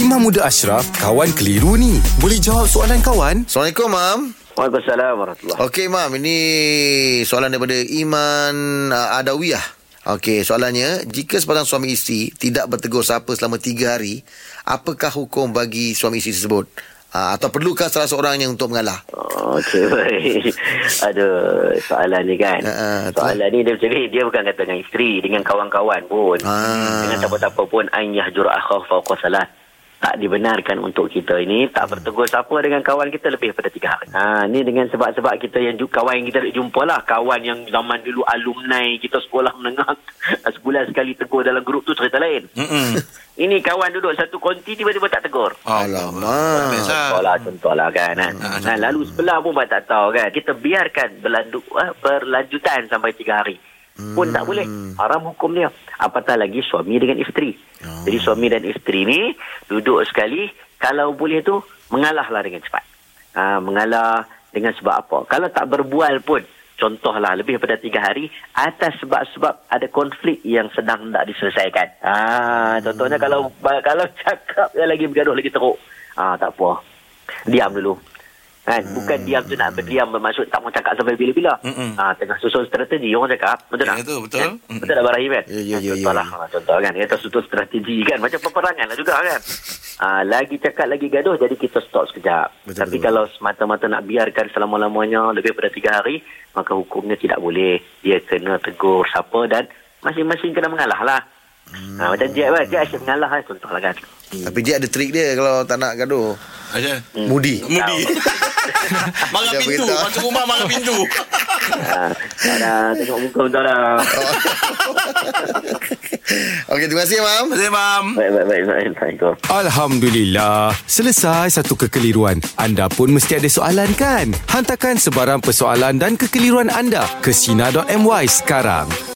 Imam Muda Ashraf, kawan keliru ni. Boleh jawab soalan kawan? Assalamualaikum, Mam. Waalaikumsalam warahmatullahi Okey, Mam. Ini soalan daripada Iman uh, Adawiyah. Okey, soalannya, jika sepasang suami isteri tidak bertegur siapa selama tiga hari, apakah hukum bagi suami isteri tersebut? Uh, atau perlukah salah seorangnya untuk mengalah? Oh, Okey baik. Aduh, soalan ni kan. Tu. soalan ni dia macam ni, dia bukan kata dengan isteri, dengan kawan-kawan pun. Ah. Dengan siapa-siapa pun an yahjur akhah fawqa salat. Tak dibenarkan untuk kita ini tak bertegur siapa dengan kawan kita lebih daripada tiga hari. Ha, ni dengan sebab-sebab kita yang kawan yang kita nak jumpa lah. Kawan yang zaman dulu alumni kita sekolah menengah. Sebulan sekali tegur dalam grup tu cerita lain. Mm-mm. Ini kawan duduk satu konti tiba-tiba tak tegur. Alamak. Biasa. Contohlah, contohlah kan. kan. Ah, Nah, lalu sebelah pun tak tahu kan. Kita biarkan berlanjut, ah, berlanjutan sampai tiga hari. Pun tak boleh. Haram hukum dia. Apatah lagi suami dengan isteri. Jadi suami dan isteri ni duduk sekali. Kalau boleh tu, mengalahlah dengan cepat. Ha, mengalah dengan sebab apa. Kalau tak berbual pun, contohlah lebih daripada tiga hari, atas sebab-sebab ada konflik yang sedang tak diselesaikan. Ha, contohnya kalau kalau cakap lagi bergaduh lagi teruk. Ah tak apa. Diam dulu. Kan? Bukan diam tu nak berdiam bermaksud tak mau cakap sampai bila-bila. Ah tengah susun strategi orang cakap. Betul Ya, tak? betul, betul. Kan? Betul tak Barahim kan? Ya, ya, Ah, ya, Contoh ya. lah. Ah, Contoh kan. Kita susun strategi kan. Macam peperangan lah juga kan. Ah, lagi cakap lagi gaduh jadi kita stop sekejap. Betul, Tapi betul. kalau semata-mata nak biarkan selama-lamanya lebih daripada tiga hari, maka hukumnya tidak boleh. Dia kena tegur siapa dan masing-masing kena mengalah lah. Hmm. Ha, macam Jack kan, Jack asyik mengalah kan, contoh lah kan. Tapi dia ada trik dia kalau tak nak gaduh. Aja. Mudi. Mudi. Marah pintu. beritahu. Masuk rumah marah pintu. Ha, tak dah, tengok muka betul dah. Okey, terima kasih, Mam. Terima kasih, Mam. Baik, baik, baik. baik. Assalamualaikum. Alhamdulillah. Selesai satu kekeliruan. Anda pun mesti ada soalan kan? Hantarkan sebarang persoalan dan kekeliruan anda ke Sina.my sekarang.